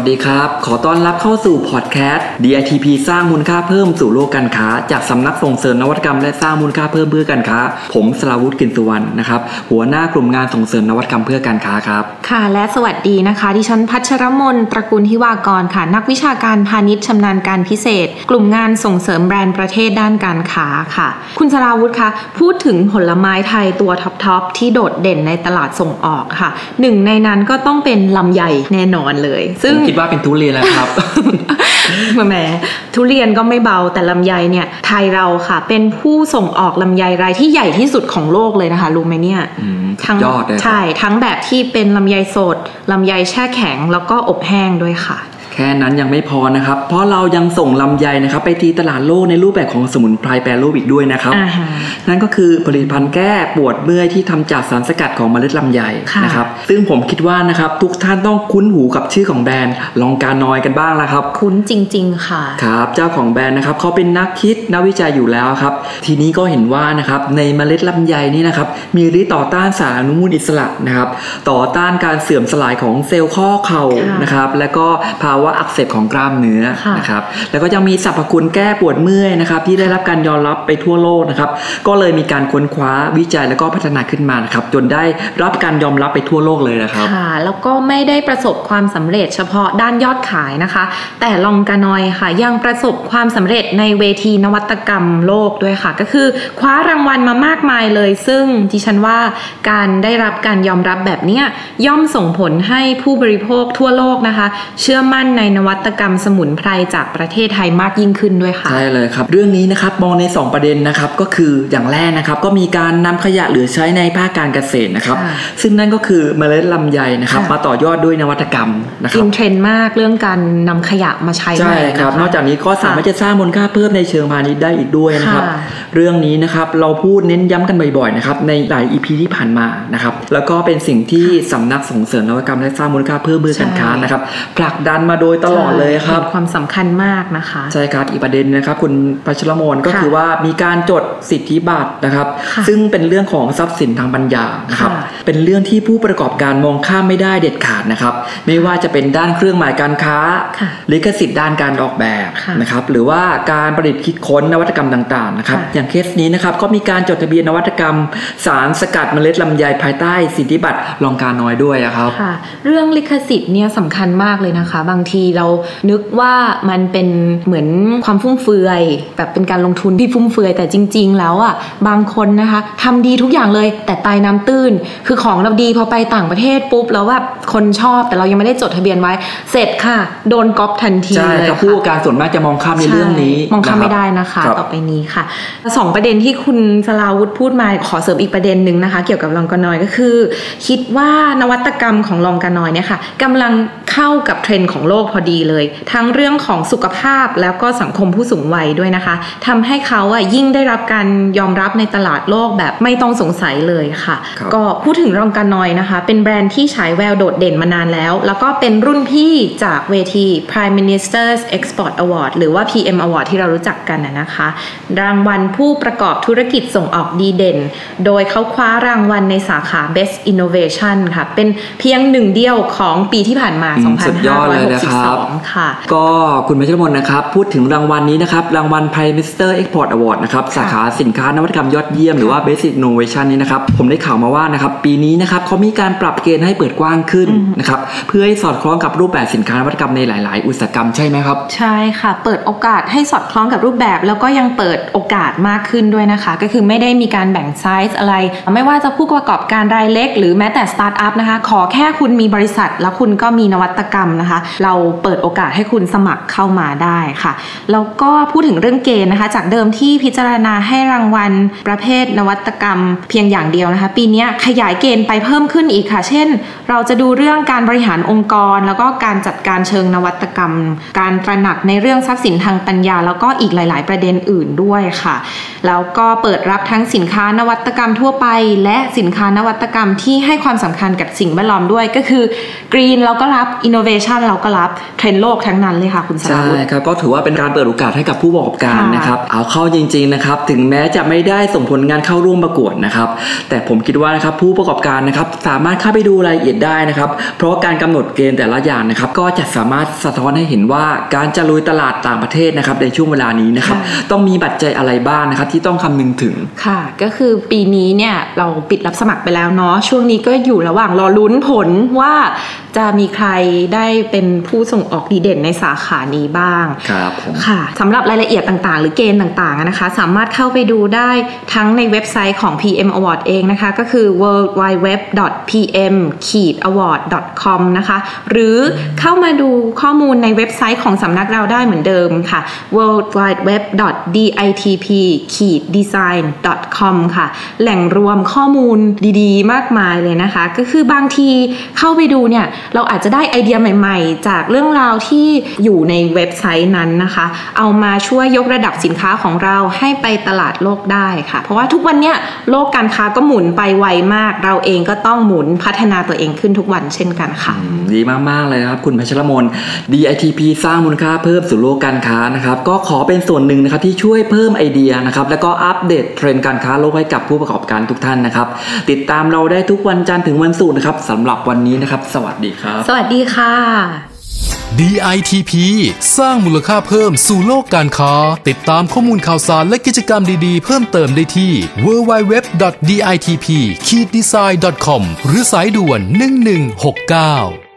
วัสดีครับ ขอต้อนรับเข้าสู่พอดแคสต์ DITP สร้างมูลค่าเพิ่มสู่โลกการค้า จากสำนักส่งเสริมนวัตกรรมและสร้างมูลค่าเพิ่มเพื่อการค้า ผมสราวุฒิกินสุวรรณนะครับ หัวหน้ากลุ่มงานส่งเสริมนวัตกรรมเพื่อการค้าครับ ค่ะ และสวัสดีนะคะ ดิฉันพัชรมนตระกูลทิวากรค่ะ นักวิชาการพาณิชย์ชำนาญการพิเศษ กลุ่มงานส่งเสริมแบรนด์ประเทศด้านการค้าค่ะ คุณสราวุฒิคะ พูดถึงผลไม้ไทยตัวท็อปๆที่โดดเด่นในตลาดส่งออกค่ะ หนึ่งในนั้นก็ต้องเป็นลำไยแน่นอนเลย ซึ่งคิดว่าเป็นทุเรียนแล้วครับแหมทุเรียนก็ไม่เบาแต่ลำไยเนี่ย ไทยเราค่ะ เป็นผู้ส่งออกลำไยรายที่ใหญ่ที่สุดของโลกเลยนะคะรู้ไหมเนี่ยทั้งใช่ทั้งแบบที่เป็นลำไยสดลำไยแช่แข็งแล้วก็อบแห้งด้วยค่ะแค่นั้นยังไม่พอนะครับ เพราะเรายังส่งลำไยนะครับ ไปตีตลาดโลกในรูปแบบของสมุนไพรแปรรูปอีกด้วยนะครับ นั่นก็คือผลิตภัณฑ์แก้ปวดเมื่อยที่ทำจากสารสกัดของเมล็ดลำไยนะครับ ซึ่งผมคิดว่านะครับทุกท่านต้องคุ้นหูกับชื่อของแบรนด์ลองการนอยกันบ้างแล้วครับ คุ้นจริง ๆ ค่ะ ครับ เจ้าของแบรนด์นะครับเขาเป็นนักคิดนักวิจัยอยู่แล้วครับ ทีนี้ก็เห็นว่านะครับในเมล็ดลำไยนี่นะครับมีฤทธิ์ต่อต้านสารอนุมูลอิสระนะครับ ต่อต้านการเสื่อมสลายของเซลล์ข้อเข่านะครับ และก็ภาวะอักเสบของกล้ามเนื้อนะครับแล้วก็ยังมีสรรพคุณแก้ปวดเมื่อยนะครับที่ได้รับการยอมรับไปทั่วโลกนะครับก็เลยมีการค้นคว้าวิจัยแล้วก็พัฒนาขึ้นมานะครับจนได้รับการยอมรับไปทั่วโลกเลยนะครับค่ะแล้วก็ไม่ได้ประสบความสำเร็จเฉพาะด้านยอดขายนะคะ แต่ลองกานอยค่ะ ยังประสบความสำเร็จในเวทีนวัตกรรมโลกด้วยค่ะ ก็คือคว้ารางวัลมามากมายเลย ซึ่งดิฉันว่าการได้รับการยอมรับแบบนี้ย่อมส่งผลให้ผู้บริโภคทั่วโลกนะคะ เชื่อมั่นในนวัตกรรมสมุนไพรจากประเทศไทยมากยิ่งขึ้นด้วยค่ะ ใช่เลยครับ เรื่องนี้นะครับมองใน 2 ประเด็นนะครับก็คืออย่างแรกนะครับก็มีการนำขยะเหลือใช้ในภาคการเกษตรนะครับ ซึ่งนั่นก็คือเมล็ดลำไยนะครับมาต่อยอดด้วยนวัตกรรมนะครับ in trend มากเรื่องการนำขยะมาใช้ใช่ครับ นอกจากนี้ก็สามารถจะสร้างมูลค่าเพิ่มในเชิงพาณิชย์ได้อีกด้วยนะครับ เรื่องนี้นะครับเราพูดเน้นย้ำกันบ่อยๆนะครับในหลาย EP ที่ผ่านมานะครับแล้วก็เป็นสิ่งที่สำนักส่งเสริมนวัตกรรมและสร้างมูลค่าเพิ่มเพื่อการค้านะครับผลักดันมาโดยตลอดเลยครับความสำคัญมากนะคะใช่ครับอีกประเด็นนะครับ คุณพัชรมนก็คือว่ามีการจดสิทธิบัตรนะครับ ซึ่งเป็นเรื่องของทรัพย์สินทางปัญญานะครับเป็นเรื่องที่ผู้ประกอบการมองข้ามไม่ได้เด็ดขาดนะครับ ไม่ว่าจะเป็นด้านเครื่องหมายการค้าลิขสิทธิ์ด้านการออกแบบนะครับหรือว่าการประดิษฐ์คิดค้นนวัตกรรมต่างๆนะครับอย่างเคสนี้นะครับก็มีการจดทะเบียนนวัตกรรม สารสกัดเมล็ดลำไยภายใต้สิทธิบัตรลองการน้อยด้วยครับเรื่องลิขสิทธิ์เนี่ยสำคัญมากเลยนะคะ บางทีเรานึกว่ามันเป็นเหมือนความฟุ่มเฟือย แบบเป็นการลงทุนที่ฟุ่มเฟือยแต่จริง ๆ แล้วอะบางคนนะคะทำดีทุกอย่างเลยแต่ตายน้ำตื้น คือของเราดีพอไปต่างประเทศปุ๊บแล้วแบบคนชอบแต่เรายังไม่ได้จดทะเบียนไว้ เสร็จค่ะ โดนก๊อปทันทีเลยค่ะผู้การส่วนมากจะมองข้ามในเรื่องนี้ มองข้ามไม่ได้นะคะต่อไปนี้ค่ะสองประเด็นที่คุณสลาวุธพูดมาขอเสริมอีกประเด็นหนึ่งนะคะ เกี่ยวกับลองกานอยก็คือ คิดว่านวัตกรรมของลองกานอยเนี่ยค่ะกำลัง เข้ากับเทรนด์ของโลกพอดีเลย ทั้งเรื่องของสุขภาพแล้วก็สังคมผู้สูงวัยด้วยนะคะทำให้เขาอะยิ่งได้รับการยอมรับในตลาดโลกแบบไม่ต้องสงสัยเลยค่ะ ก็พูดถึงรองกันนอยนะคะ เป็นแบรนด์ที่ฉายแววโดดเด่นมานานแล้ว แล้วก็เป็นรุ่นพี่จากเวที Prime Minister's Export Award หรือว่า PM Award ที่เรารู้จักกันนะคะ รางวัลผู้ประกอบธุรกิจส่งออกดีเด่น โดยเขาคว้ารางวัลในสาขา Best Innovation ค่ะ เป็นเพียงหนึ่งเดียวของปีที่ผ่านมา2562ค่ะก็คุณพัชรมนนะครับ พูดถึงรางวัลนี้นะครับ รางวัล Prime Minister Export Award นะครับ สาขาสินค้านวัตกรรมยอดเยี่ยมหรือว่า Best Innovation นี้นะครับ ผมได้ข่าวมาว่านะครับ ปีนี้นะครับเขามีการปรับเกณฑ์ให้เปิดกว้างขึ้นนะครับ เพื่อให้สอดคล้องกับรูปแบบสินค้านวัตกรรมในหลาย ๆ อุตสาหกรรมใช่ไหมครับ ใช่ค่ะ เปิดโอกาสให้สอดคล้องกับรูปแบบ แล้วก็ยังเปิดโอกาสมากขึ้นด้วยนะคะ ก็คือไม่ได้มีการแบ่งไซส์อะไร ไม่ว่าจะผู้ประกอบการรายเล็ก หรือแม้แต่สตาร์ทอัพนะคะ ขอแค่คุณมีบริษัท แล้วคุณก็มีนวัวัตกรรมนะคะ เราเปิดโอกาสให้คุณสมัครเข้ามาได้ค่ะ แล้วก็พูดถึงเรื่องเกณฑ์นะคะ จากเดิมที่พิจารณาให้รางวัลประเภทนวัตกรรมเพียงอย่างเดียวนะคะ ปีนี้ขยายเกณฑ์ไปเพิ่มขึ้นอีกค่ะ เช่น เราจะดูเรื่องการบริหารองค์กร แล้วก็การจัดการเชิงนวัตกรรม การตระหนักในเรื่องทรัพย์สินทางปัญญา แล้วก็อีกหลาย ๆ ประเด็นอื่นด้วยค่ะ แล้วก็เปิดรับทั้งสินค้านวัตกรรมทั่วไป และสินค้านวัตกรรมที่ให้ความสำคัญกับสิ่งแวดล้อมด้วยก็คือgreen เราก็รับ innovation เราก็รับเทรนด์โลกทั้งนั้นเลยค่ะคุณสราใช่วุธครับก็ถือว่าเป็นการเปิดโอกาสให้กับผู้ประกอบการค่ะนะครับเอาเข้าจริงๆนะครับถึงแม้จะไม่ได้ส่งผลงานเข้าร่วมประกวดนะครับแต่ผมคิดว่านะครับผู้ประกอบการนะครับสามารถเข้าไปดูรายละเอียดได้นะครับเพราะว่าการกำหนดเกณฑ์แต่ละอย่างนะครับก็จะสามารถสะท้อนให้เห็นว่าการจะลุยตลาดต่างประเทศนะครับในช่วงเวลานี้นะครับค่ะต้องมีปัจจัยอะไรบ้างนะครับที่ต้องคำนึงถึงค่ะ ก็คือปีนี้เนี่ยเราปิดรับสมัครไปแล้วเนาะช่วงนี้ก็อยู่ระหว่างรอลุ้นผลว่าจะมีใครได้เป็นผู้ส่งออกดีเด่นในสาขานี้บ้างครับผมค่ะสำหรับรายละเอียดต่างๆ หรือเกณฑ์ต่างๆนะคะ สามารถเข้าไปดูได้ทั้งในเว็บไซต์ของ PM Award เองนะคะ ก็คือ worldwideweb.pm-award.com นะคะ หรือเข้ามาดูข้อมูลในเว็บไซต์ของสำนักเราได้เหมือนเดิมค่ะ worldwideweb.ditp-design.com ค่ะ แหล่งรวมข้อมูลดีๆ มากมายเลยนะคะ ก็คือบางทีเข้าไปดูเนี่ย เราอาจจะได้ไอเดียใหม่ ๆ จากเรื่องราวที่อยู่ในเว็บไซต์นั้นนะคะ เอามาช่วยยกระดับสินค้าของเราให้ไปตลาดโลกได้ค่ะ เพราะว่าทุกวันเนี้ยโลกการค้าก็หมุนไปไวมาก เราเองก็ต้องหมุนพัฒนาตัวเองขึ้นทุกวันเช่นกันค่ะอืมดีมากๆเลยนะครับคุณพัชรมน DITP สร้างมูลค่าเพิ่มสู่โลกการค้านะครับก็ขอเป็นส่วนหนึ่งนะครับที่ช่วยเพิ่มไอเดียนะครับแล้วก็อัปเดตเทรนด์การค้าโลกให้กับผู้ประกอบการทุกท่านนะครับ ติดตามเราได้ทุกวันจันทร์ถึงวันศุกร์นะครับสำหรับวันนี้นะครับ สวัสดีครับ สวัสดีค่ะ DITP สร้างมูลค่าเพิ่มสู่โลกการค้า ติดตามข้อมูลข่าวสารและกิจกรรมดีๆ เพิ่มเติมได้ที่ www.ditp-design.com หรือสายด่วน 1169